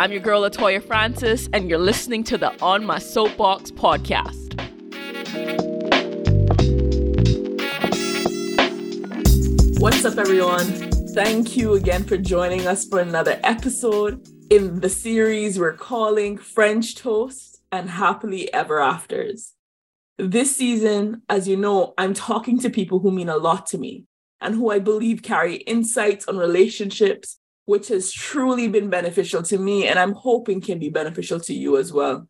I'm your girl, Latoya Francis, and you're listening to the On My Soapbox podcast. What's up, everyone? Thank you again for joining us for another episode in the series we're calling French Toast and Happily Ever Afters. This season, as you know, I'm talking to people who mean a lot to me and who I believe carry insights on relationships, which has truly been beneficial to me and I'm hoping can be beneficial to you as well.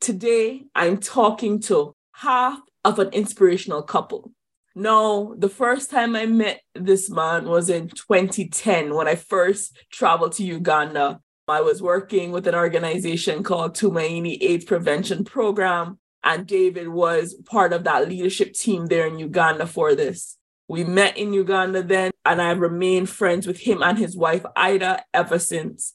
Today, I'm talking to half of an inspirational couple. No, the first time I met this man was in 2010 when I first traveled to Uganda. I was working with an organization called Tumaini AIDS Prevention Program, and David was part of that leadership team there in Uganda for this. We met in Uganda then, and I've remained friends with him and his wife, Ida, ever since.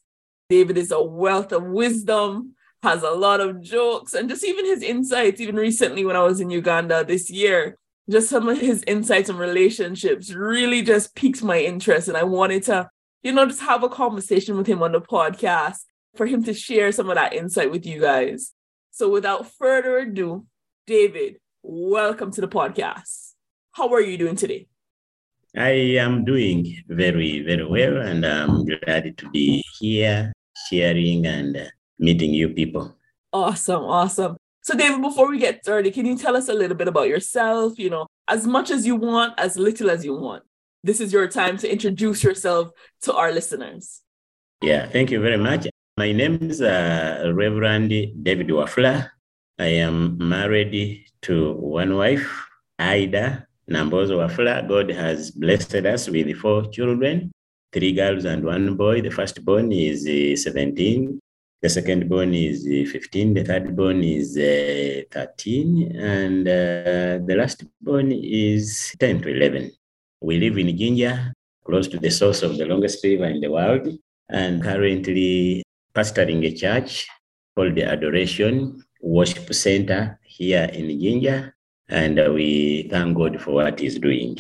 David is a wealth of wisdom, has a lot of jokes, and just even his insights, even recently when I was in Uganda this year, just some of his insights on relationships really just piqued my interest. And I wanted to, you know, just have a conversation with him on the podcast for him to share some of that insight with you guys. So without further ado, David, welcome to the podcast. How are you doing today? I am doing very, very well, and I'm glad to be here sharing and meeting you people. Awesome, awesome. So, David, before we get started, can you tell us a little bit about yourself? You know, as much as you want, as little as you want. This is your time to introduce yourself to our listeners. Yeah, thank you very much. My name is uh, Reverend David Wafula. I am married to one wife, Ida Nambozo Wafula. God has blessed us with four children, three girls and one boy. The first born is uh, 17. The second born is uh, 15. The third born is uh, 13. And uh, the last born is 10 to 11. We live in Jinja, close to the source of the longest river in the world, and currently pastoring a church called the Adoration Worship Center here in Jinja and we thank God for what He's doing.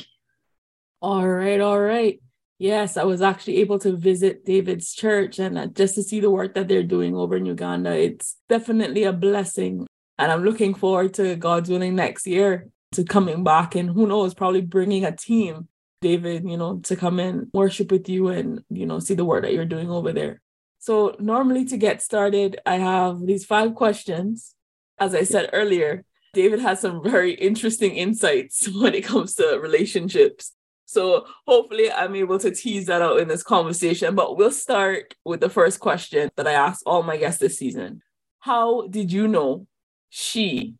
All right, all right. Yes, I was actually able to visit David's church and uh, just to see the work that they're doing over in Uganda. It's definitely a blessing. And I'm looking forward to God's willing next year to coming back and who knows, probably bringing a team, David, you know, to come and worship with you and, you know, see the work that you're doing over there. So, normally to get started, I have these five questions. As I said earlier, David has some very interesting insights when it comes to relationships. So hopefully I'm able to tease that out in this conversation. But we'll start with the first question that I asked all my guests this season. How did you know she,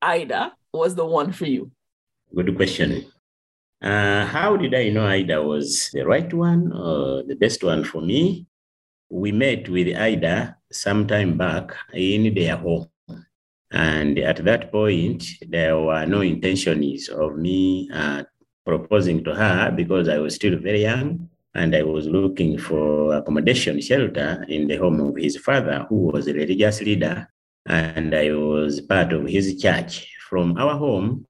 Ida, was the one for you? Good question. Uh, how did I know Ida was the right one or the best one for me? We met with Ida some time back in their home. And at that point, there were no intentions of me uh, proposing to her because I was still very young and I was looking for accommodation shelter in the home of his father, who was a religious leader, and I was part of his church. From our home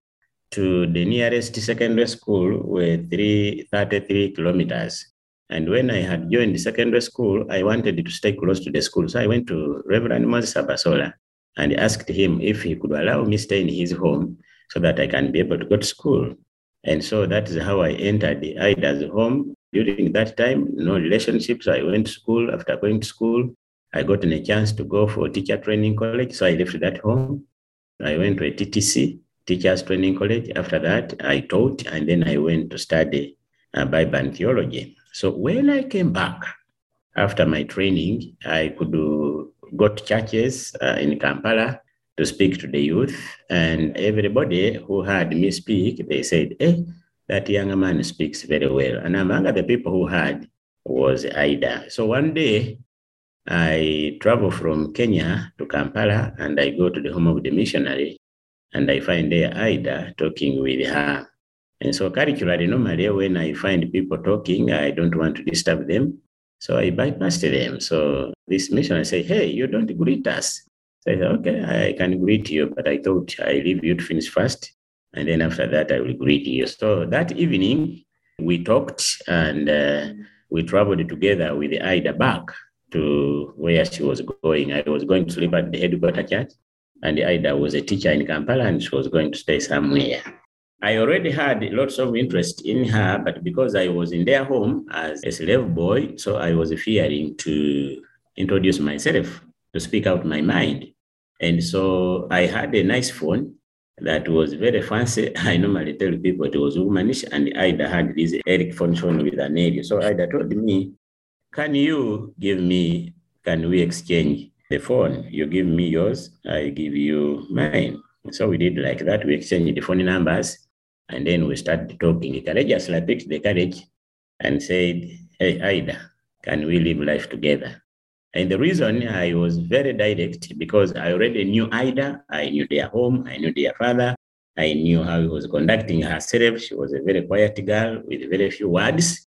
to the nearest secondary school were three, 33 kilometers. And when I had joined the secondary school, I wanted to stay close to the school. So I went to Reverend Moses Abasola and asked him if he could allow me stay in his home so that I can be able to go to school. And so that is how I entered the Ida's home. During that time, no relationships. I went to school. After going to school, I got a chance to go for teacher training college. So I left that home. I went to a TTC, Teachers Training College. After that, I taught, and then I went to study uh, Bible and theology. So when I came back after my training, I could do got churches uh, in Kampala to speak to the youth, and everybody who heard me speak, they said, "Hey, that young man speaks very well." And among the people who heard was Ida. So one day, I travel from Kenya to Kampala, and I go to the home of the missionary, and I find there Ida talking with her. And so culturally, normally when I find people talking, I don't want to disturb them. So I bypassed them. So this missionary said, Hey, you don't greet us. So I said, Okay, I can greet you, but I thought I leave you to finish first. And then after that, I will greet you. So that evening, we talked and uh, we traveled together with Ida back to where she was going. I was going to sleep at the headquarter church, and Ida was a teacher in Kampala and she was going to stay somewhere. I already had lots of interest in her, but because I was in their home as a slave boy, so I was fearing to introduce myself, to speak out my mind. And so I had a nice phone that was very fancy. I normally tell people it was womanish, and Ida had this Eric phone with an area. So Ida told me, Can you give me, can we exchange the phone? You give me yours, I give you mine. So we did like that. We exchanged the phone numbers and then we started talking. Courageously, I picked the courage and said, Hey, Ida, can we live life together? And the reason I was very direct because I already knew Ida, I knew their home, I knew their father, I knew how he was conducting herself. She was a very quiet girl with very few words.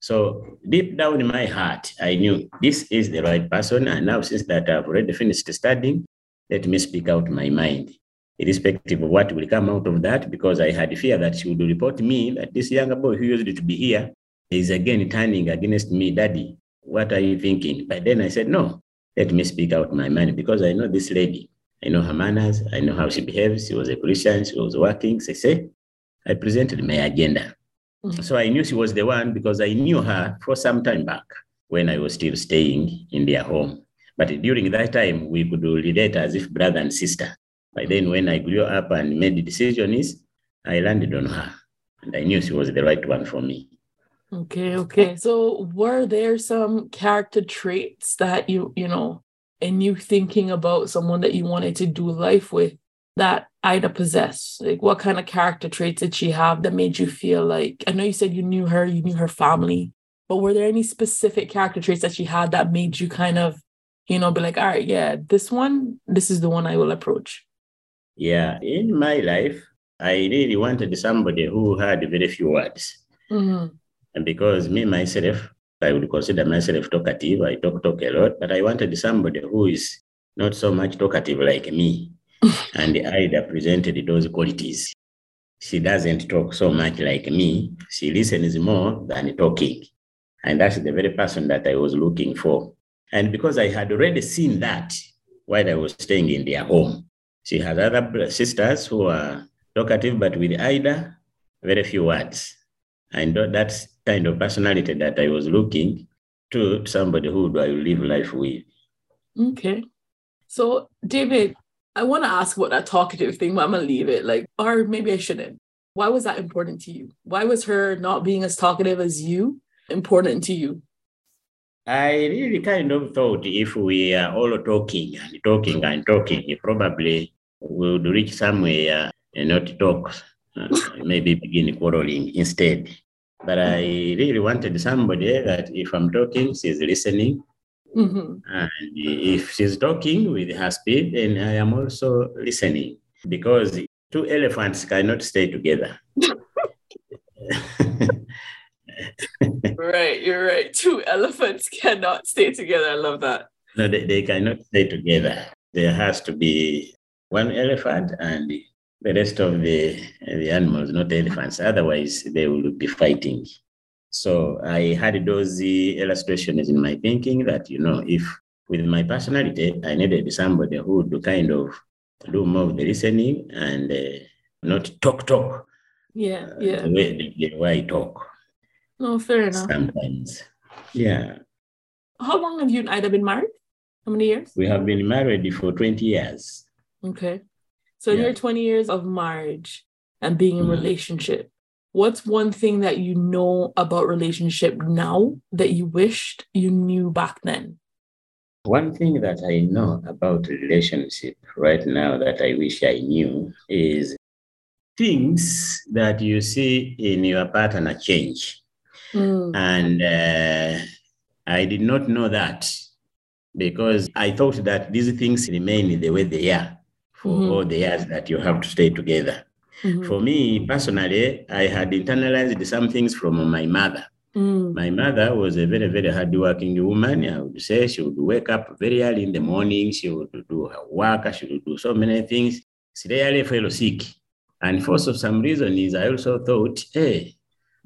So deep down in my heart, I knew this is the right person. And now, since that I've already finished studying, let me speak out my mind irrespective of what will come out of that, because I had fear that she would report me that this younger boy who used to be here is again turning against me, Daddy. What are you thinking? But then I said, No, let me speak out my mind because I know this lady. I know her manners. I know how she behaves. She was a Christian. She was working. So say, I presented my agenda. Mm-hmm. So I knew she was the one because I knew her for some time back when I was still staying in their home. But during that time, we could relate as if brother and sister. By then, when I grew up and made the decisions, I landed on her. And I knew she was the right one for me. Okay, okay. So were there some character traits that you, you know, and you thinking about someone that you wanted to do life with that Ida possessed? Like what kind of character traits did she have that made you feel like I know you said you knew her, you knew her family, but were there any specific character traits that she had that made you kind of, you know, be like, all right, yeah, this one, this is the one I will approach? Yeah, in my life, I really wanted somebody who had very few words. Mm-hmm. And because me, myself, I would consider myself talkative. I talk, talk a lot, but I wanted somebody who is not so much talkative like me. and Ida presented those qualities. She doesn't talk so much like me. She listens more than talking. And that's the very person that I was looking for. And because I had already seen that while I was staying in their home, she has other sisters who are talkative, but with Ida, very few words. And that's kind of personality that I was looking to somebody who do I live life with. Okay. So, David, I want to ask what that talkative thing, but I'm going to leave it. Like, or maybe I shouldn't. Why was that important to you? Why was her not being as talkative as you important to you? I really kind of thought if we are all talking and talking and talking, probably we would reach somewhere and not talk, uh, maybe begin quarreling instead. But I really wanted somebody that if I'm talking, she's listening. Mm-hmm. And if she's talking with her speed, then I am also listening because two elephants cannot stay together. right, you're right. Two elephants cannot stay together. I love that. No, they, they cannot stay together. There has to be one elephant and the rest of the, the animals, not elephants. Otherwise, they will be fighting. So I had those illustrations in my thinking that, you know, if with my personality, I needed somebody who would kind of do more of the listening and uh, not talk, talk. Yeah, yeah. Uh, the, way, the, the way I talk. No, fair enough. Sometimes. Yeah. How long have you and Ida been married? How many years? We have been married for 20 years. Okay. So in your 20 years of marriage and being in mm. relationship, what's one thing that you know about relationship now that you wished you knew back then? One thing that I know about relationship right now that I wish I knew is things that you see in your partner change. Mm. And uh, I did not know that because I thought that these things remain the way they are for mm-hmm. all the years that you have to stay together. Mm-hmm. For me personally, I had internalized some things from my mother. Mm. My mother was a very, very hardworking woman. I would say she would wake up very early in the morning. She would do her work. She would do so many things. She rarely fell sick. And for some reason is I also thought, hey,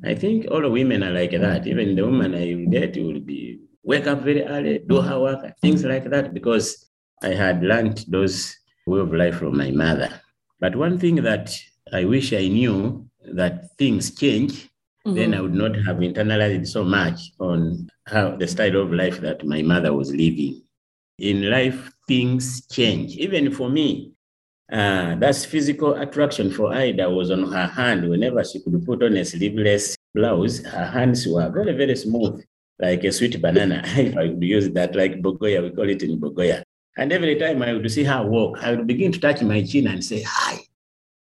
I think all women are like that. Even the woman I date will be wake up very early, do her work, things like that, because I had learned those way of life from my mother. But one thing that I wish I knew that things change, then I mm-hmm. would not have internalized so much on how the style of life that my mother was living. In life, things change. Even for me, uh, that's physical attraction for Ida was on her hand. Whenever she could put on a sleeveless blouse, her hands were very, very smooth, like a sweet banana. if I could use that, like Bogoya, we call it in Bogoya. And every time I would see her walk, I would begin to touch my chin and say, Hi.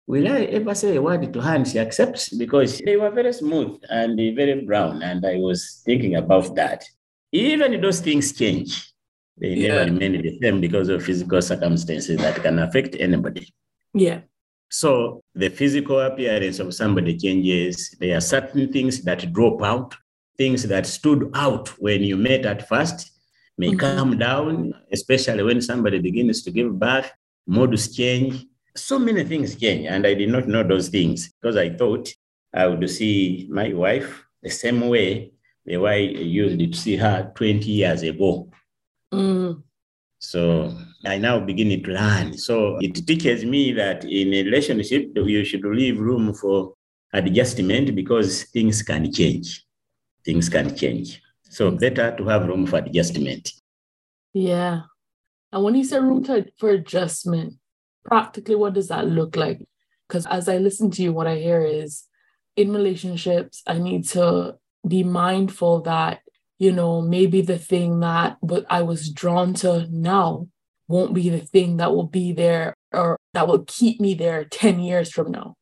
Will I ever say a word to her and she accepts? Because they were very smooth and very brown. And I was thinking about that. Even those things change, they Yeah. never remain the same because of physical circumstances that can affect anybody. Yeah. So the physical appearance of somebody changes. There are certain things that drop out, things that stood out when you met at first may Mhm. come down, especially when somebody begins to give birth, modus change. So many things change. And I did not know those things because I thought I would see my wife the same way the way I used to see her 20 years ago. Mm. So I now begin to learn. So it teaches me that in a relationship, you should leave room for adjustment because things can change. Things can change. So better to have room for adjustment. Yeah. And when you say room to, for adjustment, practically what does that look like? Because as I listen to you, what I hear is in relationships, I need to be mindful that, you know, maybe the thing that what I was drawn to now won't be the thing that will be there or that will keep me there 10 years from now.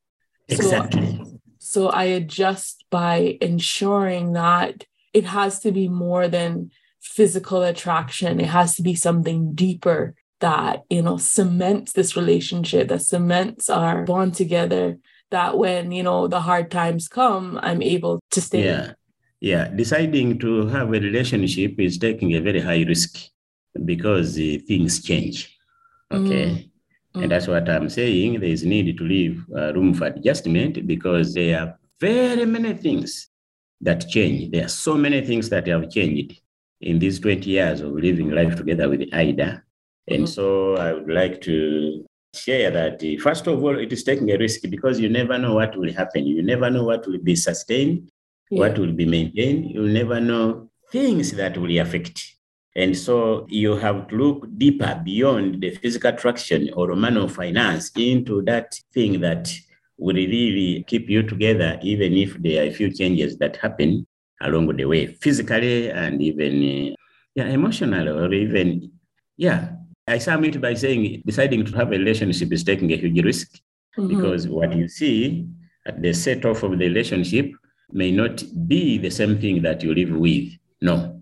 So- Exactly. So I adjust by ensuring that it has to be more than physical attraction. It has to be something deeper that, you know, cements this relationship, that cements our bond together. That when, you know, the hard times come, I'm able to stay. Yeah. Yeah. Deciding to have a relationship is taking a very high risk because uh, things change. Okay. Mm. And that's what I'm saying. There is need to leave uh, room for adjustment because there are very many things that change. There are so many things that have changed in these 20 years of living life together with Ida. And Mhm. so I would like to share that, uh, first of all, it is taking a risk because you never know what will happen. You never know what will be sustained, Yeah. what will be maintained. You'll never know things that will affect. And so you have to look deeper beyond the physical attraction or of finance into that thing that will really keep you together, even if there are a few changes that happen along the way, physically and even uh, yeah, emotional or even, yeah. I sum it by saying deciding to have a relationship is taking a huge risk Mhm. because what you see at the set off of the relationship may not be the same thing that you live with. No.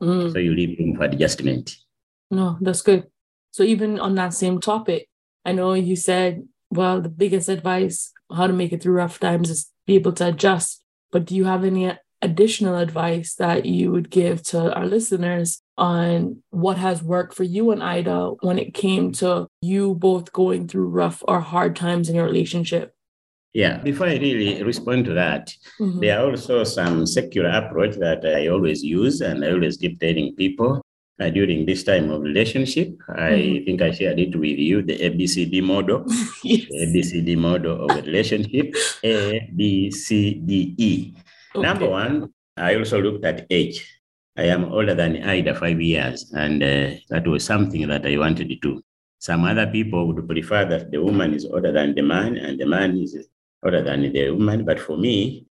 Mm. So you leave room for adjustment. No, that's good. So even on that same topic, I know you said, well, the biggest advice how to make it through rough times is be able to adjust. But do you have any additional advice that you would give to our listeners on what has worked for you and Ida when it came to you both going through rough or hard times in your relationship? Yeah. Before I really respond to that, Mhm. there are also some secular approach that I always use and I always keep telling people uh, during this time of relationship. I Mhm. think I shared it with you, the ABCD model. yes. ABCD model of a relationship. A, B, C, D, E. Number one, I also looked at age. I am older than Ida five years, and uh, that was something that I wanted to do. Some other people would prefer that the woman is older than the man, and the man is older than the woman. But for me,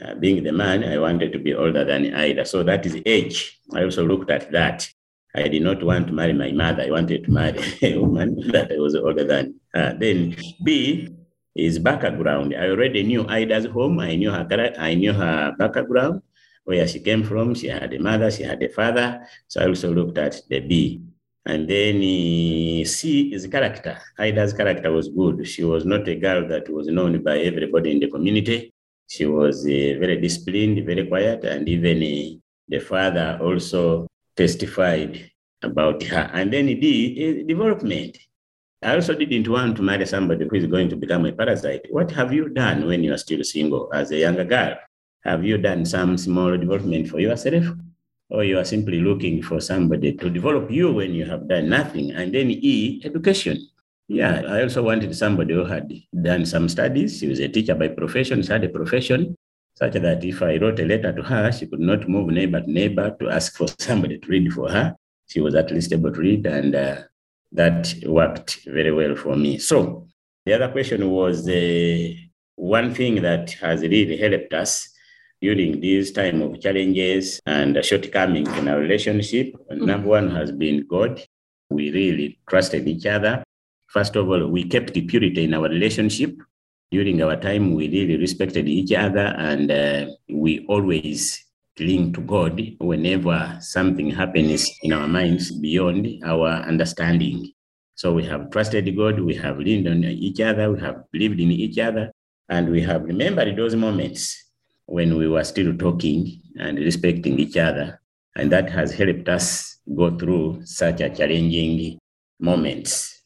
uh, being the man, I wanted to be older than Ida. So that is age. I also looked at that. I did not want to marry my mother. I wanted to marry a woman that I was older than. Uh, then B is background. I already knew Ida's home. I knew her. I knew her background, where she came from. She had a mother. She had a father. So I also looked at the B. And then uh, C is character. Ida's character was good. She was not a girl that was known by everybody in the community. She was uh, very disciplined, very quiet, and even uh, the father also testified about her. And then D is development. I also didn't want to marry somebody who is going to become a parasite. What have you done when you are still single as a younger girl? Have you done some small development for yourself? Or you are simply looking for somebody to develop you when you have done nothing. And then E, education. Yeah, I also wanted somebody who had done some studies. She was a teacher by profession, she had a profession, such that if I wrote a letter to her, she could not move neighbor to neighbor to ask for somebody to read for her. She was at least able to read, and uh, that worked very well for me. So the other question was the one thing that has really helped us during this time of challenges and shortcomings in our relationship. Number one has been God. We really trusted each other. First of all, we kept the purity in our relationship. During our time, we really respected each other and uh, we always cling to God whenever something happens in our minds beyond our understanding. So we have trusted God, we have leaned on each other, we have believed in each other, and we have remembered those moments when we were still talking and respecting each other. And that has helped us go through such a challenging moments.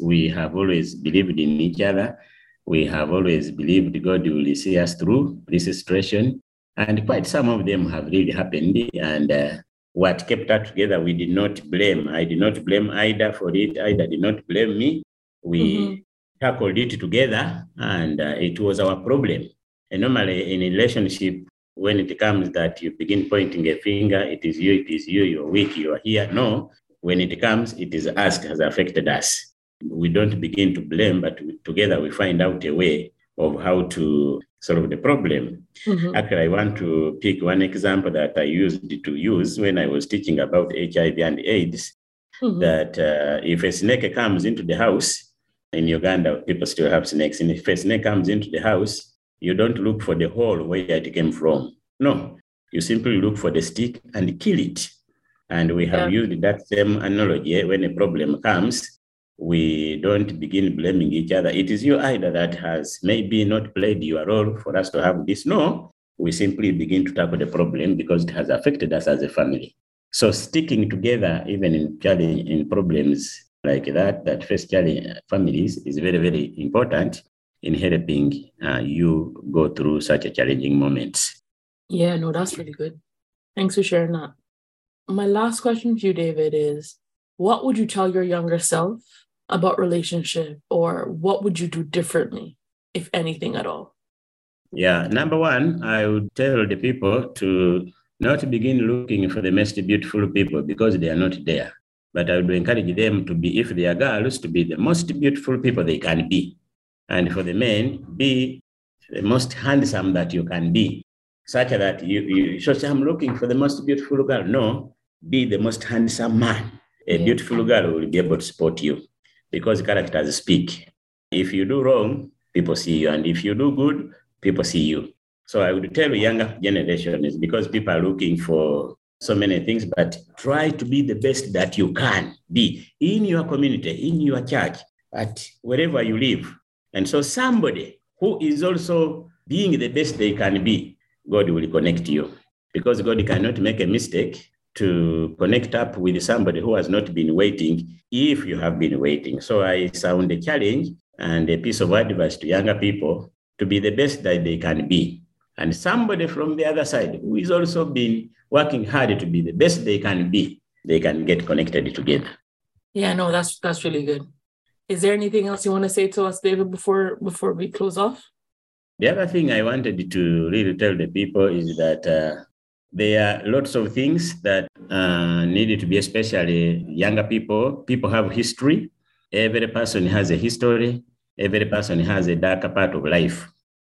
We have always believed in each other. We have always believed God will see us through this situation. And quite some of them have really happened. And uh, what kept us together, we did not blame. I did not blame Ida for it. Ida did not blame me. We mm-hmm. tackled it together, and uh, it was our problem. And normally in a relationship, when it comes that you begin pointing a finger, it is you, it is you, you're weak, you are here. No, when it comes, it is us, has affected us. We don't begin to blame, but together we find out a way of how to solve the problem. Mm-hmm. Actually, I want to pick one example that I used to use when I was teaching about HIV and AIDS. Mm-hmm. That uh, if a snake comes into the house, in Uganda, people still have snakes, and if a snake comes into the house, you don't look for the hole where it came from. No, you simply look for the stick and kill it. And we have yeah. used that same analogy eh, when a problem comes. We don't begin blaming each other. It is you either that has maybe not played your role for us to have this. No, we simply begin to tackle the problem because it has affected us as a family. So sticking together, even in challenge in problems like that, that face challenge uh, families is very, very important in helping uh, you go through such a challenging moments. Yeah, no, that's really good. Thanks for sharing that. My last question for you, David, is what would you tell your younger self about relationship or what would you do differently, if anything at all? Yeah, number one, I would tell the people to not begin looking for the most beautiful people because they are not there. But I would encourage them to be, if they are girls, to be the most beautiful people they can be and for the men, be the most handsome that you can be, such that you, you so I'm looking for the most beautiful girl. No, be the most handsome man. A yeah. beautiful girl will be able to support you because characters speak. If you do wrong, people see you. And if you do good, people see you. So I would tell the younger generation is because people are looking for so many things, but try to be the best that you can be in your community, in your church, at wherever you live. And so somebody who is also being the best they can be, God will connect you because God cannot make a mistake to connect up with somebody who has not been waiting if you have been waiting. So I sound a challenge and a piece of advice to younger people to be the best that they can be. And somebody from the other side who is also been working hard to be the best they can be, they can get connected together. Yeah, no, that's that's really good. Is there anything else you want to say to us, David, before before we close off? The other thing I wanted to really tell the people is that uh, there are lots of things that uh, needed to be, especially younger people. People have history. Every person has a history. Every person has a darker part of life.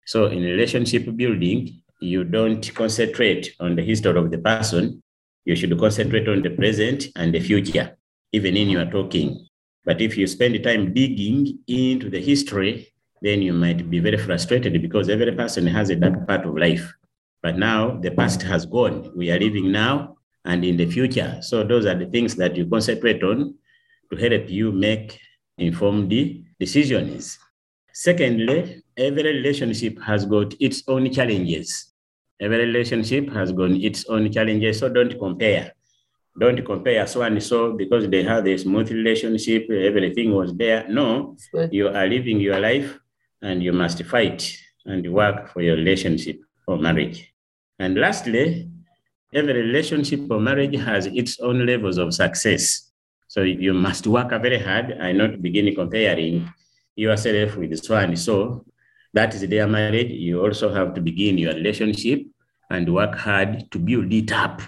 So in relationship building, you don't concentrate on the history of the person. You should concentrate on the present and the future, even in your talking. But if you spend time digging into the history, then you might be very frustrated because every person has a dark part of life. But now the past has gone. We are living now and in the future. So those are the things that you concentrate on to help you make informed decisions. Secondly, every relationship has got its own challenges. Every relationship has got its own challenges, so don't compare. Don't compare so and so because they have a smooth relationship, everything was there. No, you are living your life and you must fight and work for your relationship or marriage. And lastly, every relationship or marriage has its own levels of success. So you must work very hard. I not begin comparing yourself with so and so. That is their marriage. You also have to begin your relationship and work hard to build it up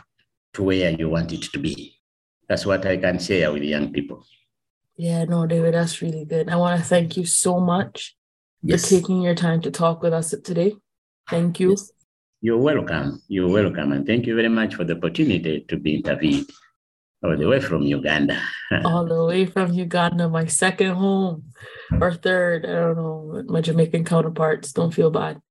to where you want it to be. That's what I can share with young people. Yeah, no, David, that's really good. I want to thank you so much yes. for taking your time to talk with us today. Thank you. Yes. You're welcome. You're welcome. And thank you very much for the opportunity to be interviewed all the way from Uganda. all the way from Uganda, my second home or third. I don't know. My Jamaican counterparts don't feel bad.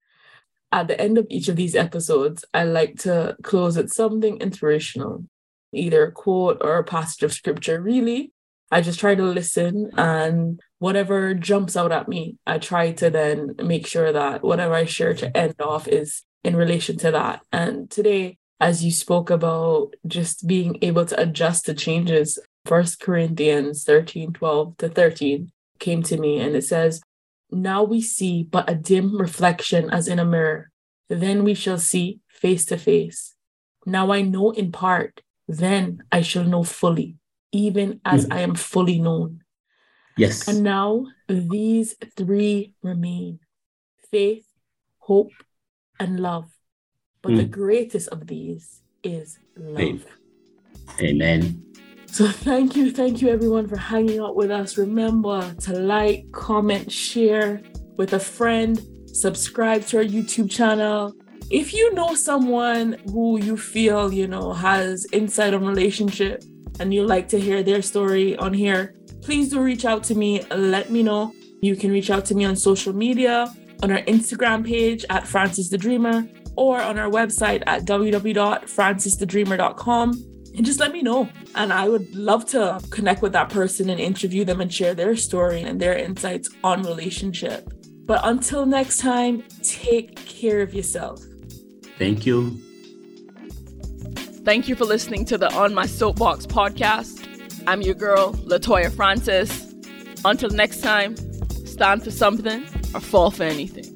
At the end of each of these episodes, I like to close with something inspirational, either a quote or a passage of scripture. Really, I just try to listen and whatever jumps out at me, I try to then make sure that whatever I share to end off is in relation to that. And today, as you spoke about just being able to adjust to changes, First Corinthians 13, 12 to 13 came to me and it says, Now we see but a dim reflection as in a mirror. Then we shall see face to face. Now I know in part, then I shall know fully, even as mm. I am fully known. Yes. And now these three remain faith, hope, and love. But mm. the greatest of these is love. Amen. So thank you, thank you everyone for hanging out with us. Remember to like, comment, share with a friend, subscribe to our YouTube channel. If you know someone who you feel, you know, has insight on relationship and you like to hear their story on here, please do reach out to me. Let me know. You can reach out to me on social media, on our Instagram page at Francis the Dreamer, or on our website at www.francisthedreamer.com and just let me know. And I would love to connect with that person and interview them and share their story and their insights on relationship. But until next time, take care of yourself. Thank you. Thank you for listening to the On My Soapbox podcast. I'm your girl, Latoya Francis. Until next time, stand for something or fall for anything.